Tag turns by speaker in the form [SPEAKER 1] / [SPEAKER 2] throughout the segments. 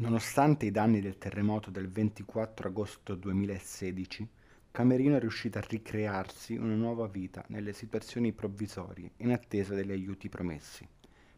[SPEAKER 1] Nonostante i danni del terremoto del 24 agosto 2016, Camerino è riuscito a ricrearsi una nuova vita nelle situazioni provvisorie in attesa degli aiuti promessi.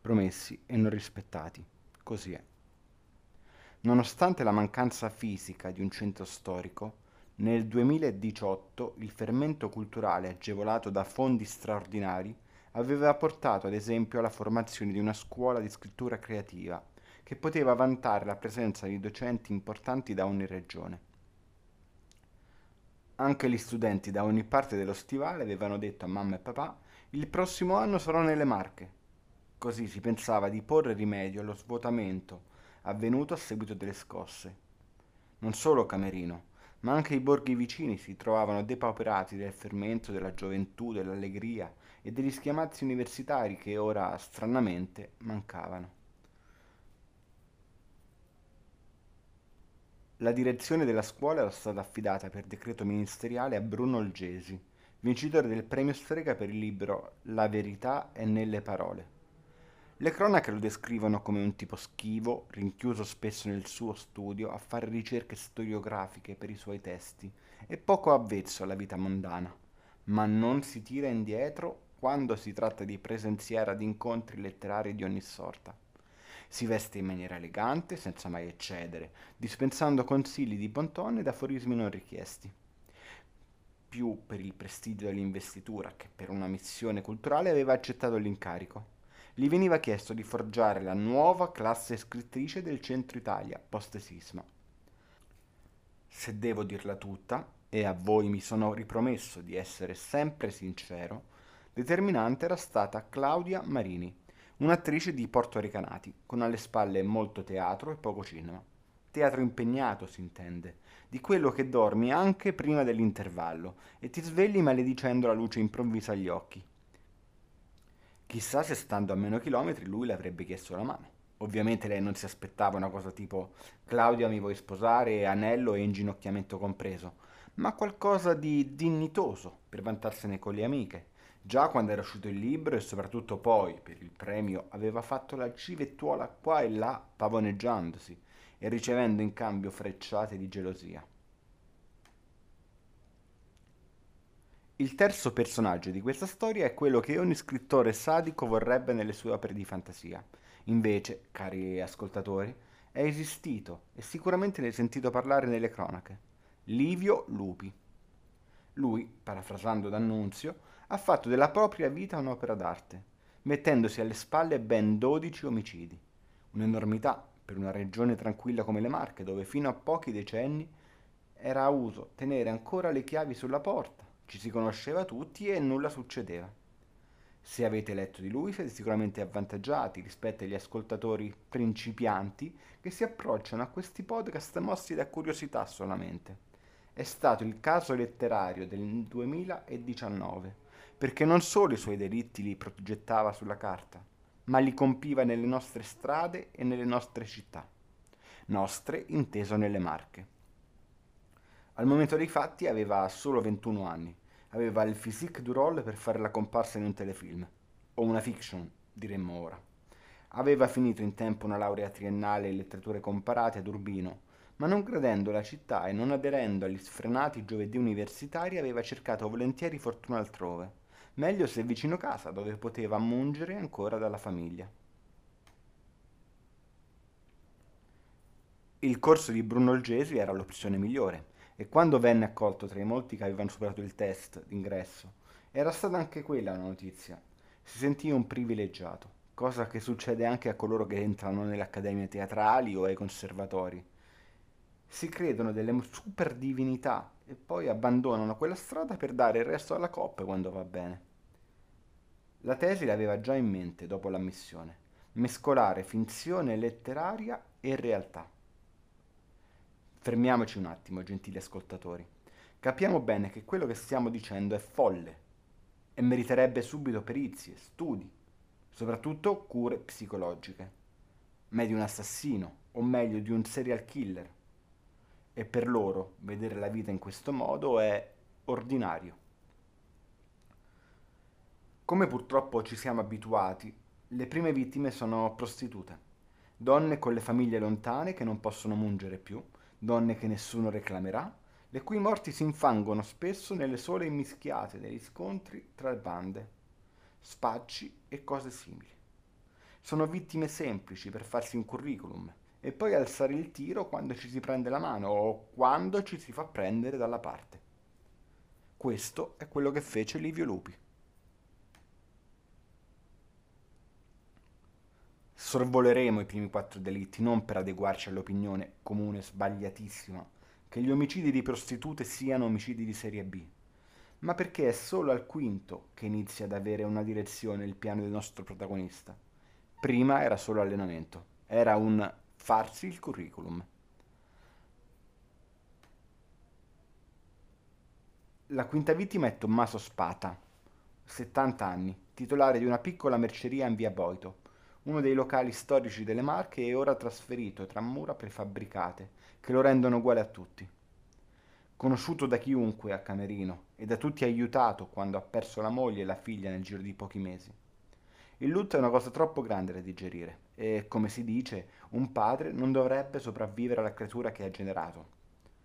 [SPEAKER 1] Promessi e non rispettati. Così è. Nonostante la mancanza fisica di un centro storico, nel 2018 il fermento culturale agevolato da fondi straordinari aveva portato ad esempio alla formazione di una scuola di scrittura creativa che poteva vantare la presenza di docenti importanti da ogni regione. Anche gli studenti da ogni parte dello stivale avevano detto a mamma e papà il prossimo anno sarò nelle Marche. Così si pensava di porre rimedio allo svuotamento avvenuto a seguito delle scosse. Non solo Camerino, ma anche i borghi vicini si trovavano depauperati del fermento della gioventù, dell'allegria e degli schiamazzi universitari che ora, stranamente, mancavano. La direzione della scuola era stata affidata per decreto ministeriale a Bruno Olgesi, vincitore del premio Strega per il libro La verità è nelle parole. Le cronache lo descrivono come un tipo schivo, rinchiuso spesso nel suo studio a fare ricerche storiografiche per i suoi testi e poco avvezzo alla vita mondana, ma non si tira indietro quando si tratta di presenziare ad incontri letterari di ogni sorta. Si veste in maniera elegante, senza mai eccedere, dispensando consigli di bontone ed aforismi non richiesti. Più per il prestigio dell'investitura che per una missione culturale aveva accettato l'incarico. Gli veniva chiesto di forgiare la nuova classe scrittrice del centro Italia post-sisma. Se devo dirla tutta, e a voi mi sono ripromesso di essere sempre sincero, determinante era stata Claudia Marini, un'attrice di portoricanati, con alle spalle molto teatro e poco cinema. Teatro impegnato, si intende, di quello che dormi anche prima dell'intervallo e ti svegli maledicendo la luce improvvisa agli occhi. Chissà se stando a meno chilometri lui le avrebbe chiesto la mano. Ovviamente lei non si aspettava una cosa tipo Claudia mi vuoi sposare, anello e inginocchiamento compreso, ma qualcosa di dignitoso per vantarsene con le amiche Già quando era uscito il libro e soprattutto poi per il premio aveva fatto la civettuola qua e là pavoneggiandosi e ricevendo in cambio frecciate di gelosia. Il terzo personaggio di questa storia è quello che ogni scrittore sadico vorrebbe nelle sue opere di fantasia. Invece, cari ascoltatori, è esistito e sicuramente ne hai sentito parlare nelle cronache. Livio Lupi. Lui, parafrasando D'Annunzio, ha fatto della propria vita un'opera d'arte, mettendosi alle spalle ben 12 omicidi. Un'enormità per una regione tranquilla come le Marche, dove fino a pochi decenni era uso tenere ancora le chiavi sulla porta, ci si conosceva tutti e nulla succedeva. Se avete letto di lui siete sicuramente avvantaggiati rispetto agli ascoltatori principianti che si approcciano a questi podcast mossi da curiosità solamente. È stato il caso letterario del 2019 perché non solo i suoi delitti li progettava sulla carta, ma li compiva nelle nostre strade e nelle nostre città, nostre inteso nelle Marche. Al momento dei fatti aveva solo 21 anni, aveva il physique du rôle per fare la comparsa in un telefilm, o una fiction, diremmo ora. Aveva finito in tempo una laurea triennale in letterature comparate ad Urbino, ma non gradendo la città e non aderendo agli sfrenati giovedì universitari aveva cercato volentieri fortuna altrove meglio se vicino casa dove poteva mungere ancora dalla famiglia. Il corso di Bruno Olgesi era l'opzione migliore e quando venne accolto tra i molti che avevano superato il test d'ingresso, era stata anche quella una notizia. Si sentì un privilegiato, cosa che succede anche a coloro che entrano nelle accademie teatrali o ai conservatori. Si credono delle super divinità e poi abbandonano quella strada per dare il resto alla coppa quando va bene. La tesi l'aveva già in mente dopo l'ammissione, mescolare finzione letteraria e realtà. Fermiamoci un attimo, gentili ascoltatori. Capiamo bene che quello che stiamo dicendo è folle e meriterebbe subito perizie, studi, soprattutto cure psicologiche. Ma di un assassino, o meglio di un serial killer, e per loro vedere la vita in questo modo è ordinario. Come purtroppo ci siamo abituati, le prime vittime sono prostitute. donne con le famiglie lontane che non possono mungere più, donne che nessuno reclamerà, le cui morti si infangono spesso nelle sole immischiate degli scontri tra bande, spacci e cose simili. Sono vittime semplici per farsi un curriculum e poi alzare il tiro quando ci si prende la mano o quando ci si fa prendere dalla parte. Questo è quello che fece Livio Lupi. Sorvoleremo i primi quattro delitti non per adeguarci all'opinione comune sbagliatissima che gli omicidi di prostitute siano omicidi di serie B, ma perché è solo al quinto che inizia ad avere una direzione il piano del nostro protagonista. Prima era solo allenamento, era un farsi il curriculum. La quinta vittima è Tommaso Spata, 70 anni, titolare di una piccola merceria in via Boito, uno dei locali storici delle Marche e ora trasferito tra mura prefabbricate, che lo rendono uguale a tutti. Conosciuto da chiunque a Camerino e da tutti aiutato quando ha perso la moglie e la figlia nel giro di pochi mesi. Il lutto è una cosa troppo grande da digerire e, come si dice, un padre non dovrebbe sopravvivere alla creatura che ha generato.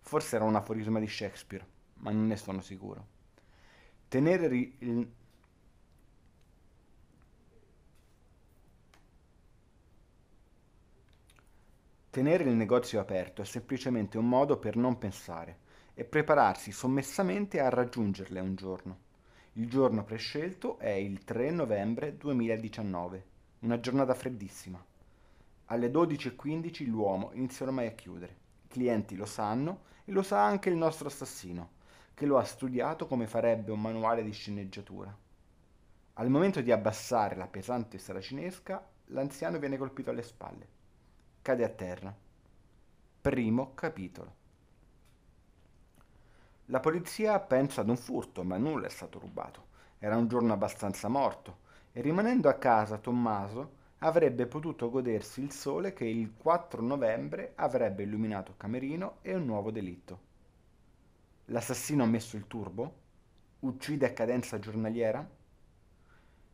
[SPEAKER 1] Forse era un aforisma di Shakespeare, ma non ne sono sicuro. Tenere il... Tenere il negozio aperto è semplicemente un modo per non pensare e prepararsi sommessamente a raggiungerle un giorno. Il giorno prescelto è il 3 novembre 2019, una giornata freddissima. Alle 12.15 l'uomo inizia ormai a chiudere. I clienti lo sanno e lo sa anche il nostro assassino, che lo ha studiato come farebbe un manuale di sceneggiatura. Al momento di abbassare la pesante saracinesca, l'anziano viene colpito alle spalle. Cade a terra. Primo capitolo. La polizia pensa ad un furto, ma nulla è stato rubato. Era un giorno abbastanza morto e rimanendo a casa Tommaso avrebbe potuto godersi il sole che il 4 novembre avrebbe illuminato Camerino e un nuovo delitto. L'assassino ha messo il turbo? Uccide a cadenza giornaliera?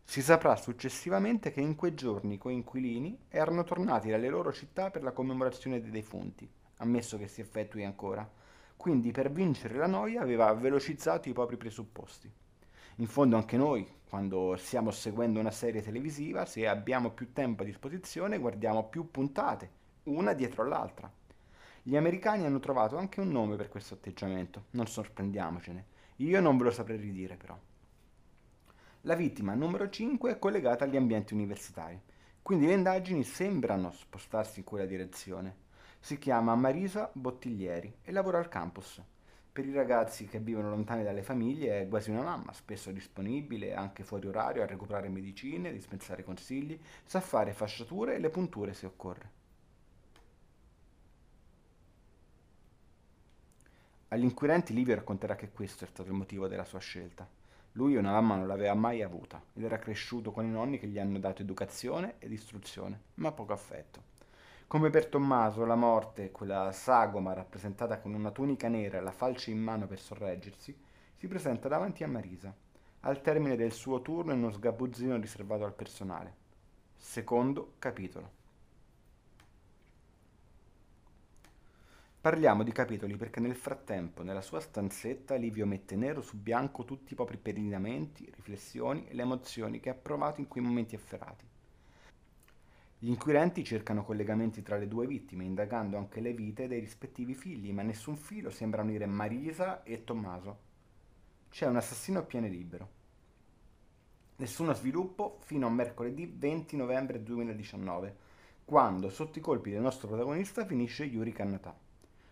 [SPEAKER 1] Si saprà successivamente che in quei giorni i coinquilini erano tornati dalle loro città per la commemorazione dei defunti, ammesso che si effettui ancora, quindi per vincere la noia aveva velocizzato i propri presupposti. In fondo anche noi, quando stiamo seguendo una serie televisiva, se abbiamo più tempo a disposizione, guardiamo più puntate, una dietro l'altra. Gli americani hanno trovato anche un nome per questo atteggiamento, non sorprendiamocene. Io non ve lo saprei ridire però. La vittima numero 5 è collegata agli ambienti universitari, quindi le indagini sembrano spostarsi in quella direzione. Si chiama Marisa Bottiglieri e lavora al campus. Per i ragazzi che vivono lontani dalle famiglie è quasi una mamma, spesso disponibile anche fuori orario a recuperare medicine, dispensare consigli, sa fare fasciature e le punture se occorre. Agli inquirenti Livio racconterà che questo è stato il motivo della sua scelta. Lui una mamma non l'aveva mai avuta ed era cresciuto con i nonni che gli hanno dato educazione ed istruzione, ma poco affetto. Come per Tommaso, la morte, quella sagoma rappresentata con una tunica nera e la falce in mano per sorreggersi, si presenta davanti a Marisa, al termine del suo turno in uno sgabuzzino riservato al personale. Secondo capitolo. Parliamo di capitoli perché nel frattempo, nella sua stanzetta, Livio mette nero su bianco tutti i propri peregrinamenti, riflessioni e le emozioni che ha provato in quei momenti efferati. Gli inquirenti cercano collegamenti tra le due vittime, indagando anche le vite dei rispettivi figli, ma nessun filo sembra unire Marisa e Tommaso. C'è un assassino a piede libero. Nessuno sviluppo fino a mercoledì 20 novembre 2019, quando sotto i colpi del nostro protagonista finisce Yuri Kannatà,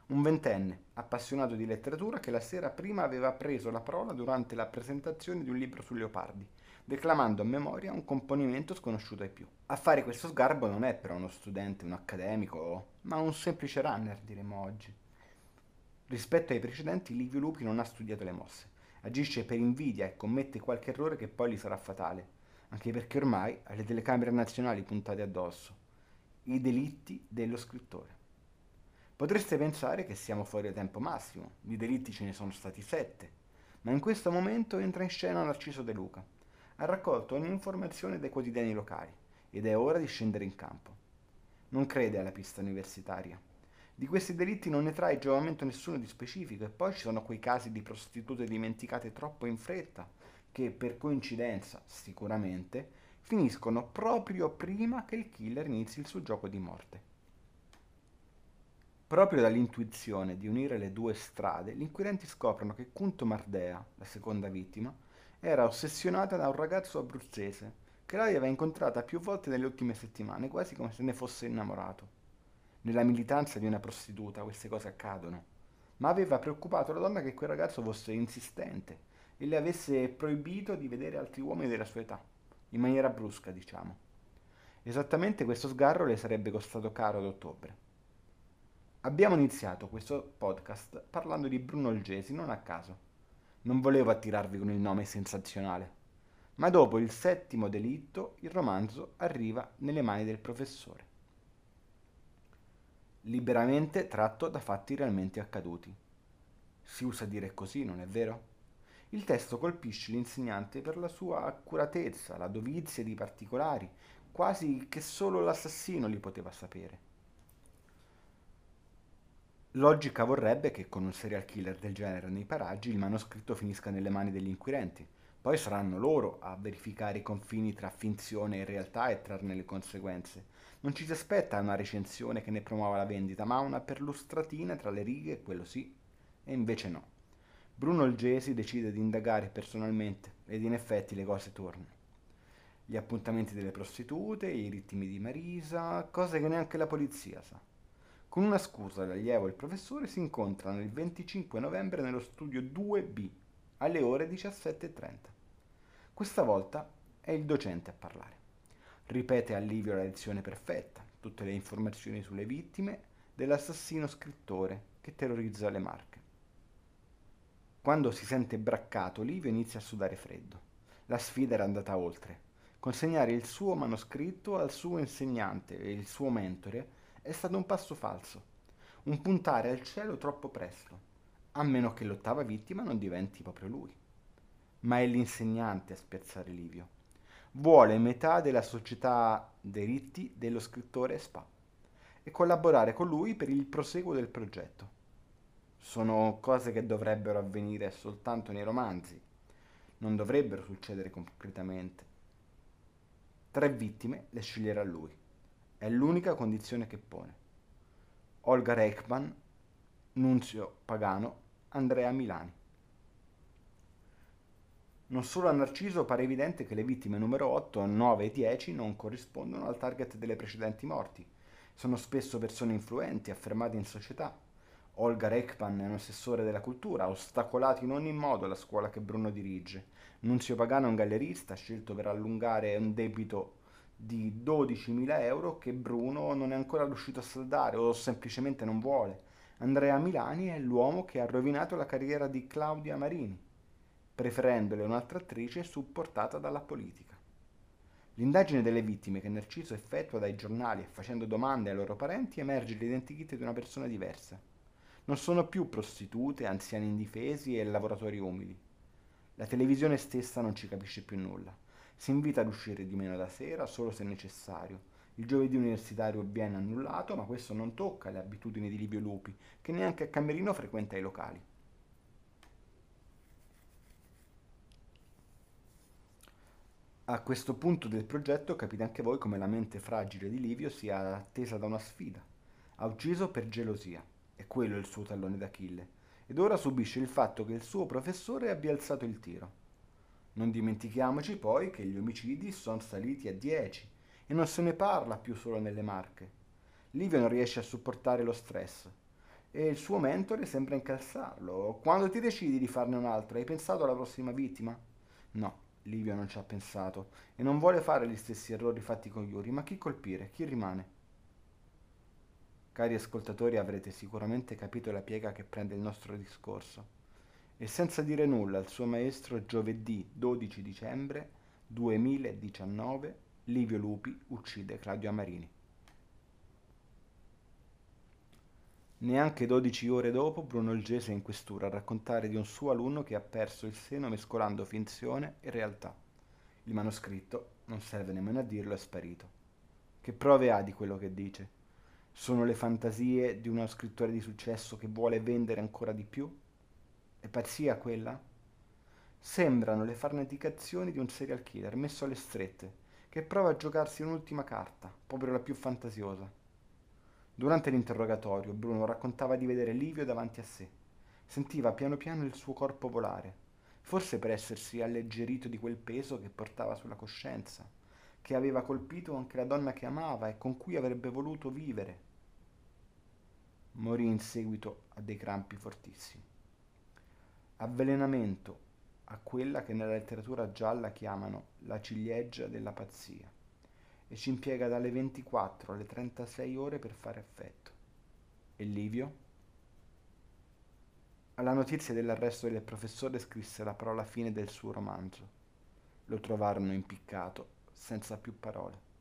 [SPEAKER 1] un ventenne appassionato di letteratura che la sera prima aveva preso la parola durante la presentazione di un libro su leopardi declamando a memoria un componimento sconosciuto ai più. A fare questo sgarbo non è però uno studente, un accademico, ma un semplice runner, diremmo oggi. Rispetto ai precedenti, Livio Lupi non ha studiato le mosse, agisce per invidia e commette qualche errore che poi gli sarà fatale, anche perché ormai ha le telecamere nazionali puntate addosso. I delitti dello scrittore. Potreste pensare che siamo fuori tempo massimo, di delitti ce ne sono stati sette, ma in questo momento entra in scena Narciso De Luca, ha raccolto ogni informazione dai quotidiani locali ed è ora di scendere in campo. Non crede alla pista universitaria. Di questi delitti non ne trae giovamento nessuno di specifico e poi ci sono quei casi di prostitute dimenticate troppo in fretta che per coincidenza, sicuramente, finiscono proprio prima che il killer inizi il suo gioco di morte. Proprio dall'intuizione di unire le due strade, gli inquirenti scoprono che Kunto Mardea, la seconda vittima, era ossessionata da un ragazzo abruzzese che lei aveva incontrata più volte nelle ultime settimane, quasi come se ne fosse innamorato. Nella militanza di una prostituta queste cose accadono, ma aveva preoccupato la donna che quel ragazzo fosse insistente e le avesse proibito di vedere altri uomini della sua età, in maniera brusca, diciamo. Esattamente questo sgarro le sarebbe costato caro ad ottobre. Abbiamo iniziato questo podcast parlando di Bruno Olgesi, non a caso. Non volevo attirarvi con il nome sensazionale, ma dopo il settimo delitto il romanzo arriva nelle mani del professore liberamente tratto da fatti realmente accaduti. Si usa dire così, non è vero? Il testo colpisce l'insegnante per la sua accuratezza, la dovizia di particolari, quasi che solo l'assassino li poteva sapere. Logica vorrebbe che con un serial killer del genere nei paraggi il manoscritto finisca nelle mani degli inquirenti. Poi saranno loro a verificare i confini tra finzione e realtà e trarne le conseguenze. Non ci si aspetta una recensione che ne promuova la vendita, ma una perlustratina tra le righe, quello sì, e invece no. Bruno Olgesi decide di indagare personalmente ed in effetti le cose tornano. Gli appuntamenti delle prostitute, i ritmi di Marisa, cose che neanche la polizia sa. Con una scusa l'allievo e il professore si incontrano il 25 novembre nello studio 2B alle ore 17.30. Questa volta è il docente a parlare. Ripete a Livio la lezione perfetta, tutte le informazioni sulle vittime dell'assassino scrittore che terrorizza le marche. Quando si sente braccato, Livio inizia a sudare freddo. La sfida era andata oltre. Consegnare il suo manoscritto al suo insegnante e il suo mentore è stato un passo falso, un puntare al cielo troppo presto, a meno che l'ottava vittima non diventi proprio lui. Ma è l'insegnante a spiazzare Livio vuole metà della società diritti dello scrittore Spa e collaborare con lui per il proseguo del progetto. Sono cose che dovrebbero avvenire soltanto nei romanzi, non dovrebbero succedere concretamente. Tre vittime le sceglierà lui. È l'unica condizione che pone. Olga Reichmann, Nunzio Pagano, Andrea Milani. Non solo a Narciso pare evidente che le vittime numero 8, 9 e 10 non corrispondono al target delle precedenti morti. Sono spesso persone influenti, affermate in società. Olga Rekpan è un assessore della cultura, ostacolato in ogni modo la scuola che Bruno dirige. Nunzio Pagano è un gallerista scelto per allungare un debito di 12.000 euro che Bruno non è ancora riuscito a saldare o semplicemente non vuole. Andrea Milani è l'uomo che ha rovinato la carriera di Claudia Marini preferendole un'altra attrice supportata dalla politica. L'indagine delle vittime che Narciso effettua dai giornali e facendo domande ai loro parenti emerge l'identikit di una persona diversa. Non sono più prostitute, anziani indifesi e lavoratori umili. La televisione stessa non ci capisce più nulla. Si invita ad uscire di meno da sera solo se necessario. Il giovedì universitario viene annullato, ma questo non tocca le abitudini di Livio Lupi, che neanche a Camerino frequenta i locali. A questo punto del progetto capite anche voi come la mente fragile di Livio sia attesa da una sfida. Ha ucciso per gelosia, e quello è il suo tallone d'Achille, ed ora subisce il fatto che il suo professore abbia alzato il tiro. Non dimentichiamoci poi che gli omicidi sono saliti a 10 e non se ne parla più solo nelle marche. Livio non riesce a supportare lo stress e il suo mentore sembra incalzarlo. Quando ti decidi di farne un altro, hai pensato alla prossima vittima? No, Livio non ci ha pensato e non vuole fare gli stessi errori fatti con Yuri, ma chi colpire? Chi rimane? Cari ascoltatori, avrete sicuramente capito la piega che prende il nostro discorso. E senza dire nulla al suo maestro, giovedì 12 dicembre 2019, Livio Lupi uccide Claudio Amarini. Neanche 12 ore dopo Bruno Olgese è in questura a raccontare di un suo alunno che ha perso il seno mescolando finzione e realtà. Il manoscritto, non serve nemmeno a dirlo, è sparito. Che prove ha di quello che dice? Sono le fantasie di uno scrittore di successo che vuole vendere ancora di più? È pazzia quella? Sembrano le farneticazioni di un serial killer messo alle strette, che prova a giocarsi un'ultima carta, proprio la più fantasiosa. Durante l'interrogatorio Bruno raccontava di vedere Livio davanti a sé. Sentiva piano piano il suo corpo volare, forse per essersi alleggerito di quel peso che portava sulla coscienza, che aveva colpito anche la donna che amava e con cui avrebbe voluto vivere. Morì in seguito a dei crampi fortissimi. Avvelenamento a quella che nella letteratura gialla chiamano la ciliegia della pazzia e ci impiega dalle 24 alle 36 ore per fare effetto. E Livio? Alla notizia dell'arresto del professore scrisse la parola fine del suo romanzo. Lo trovarono impiccato, senza più parole.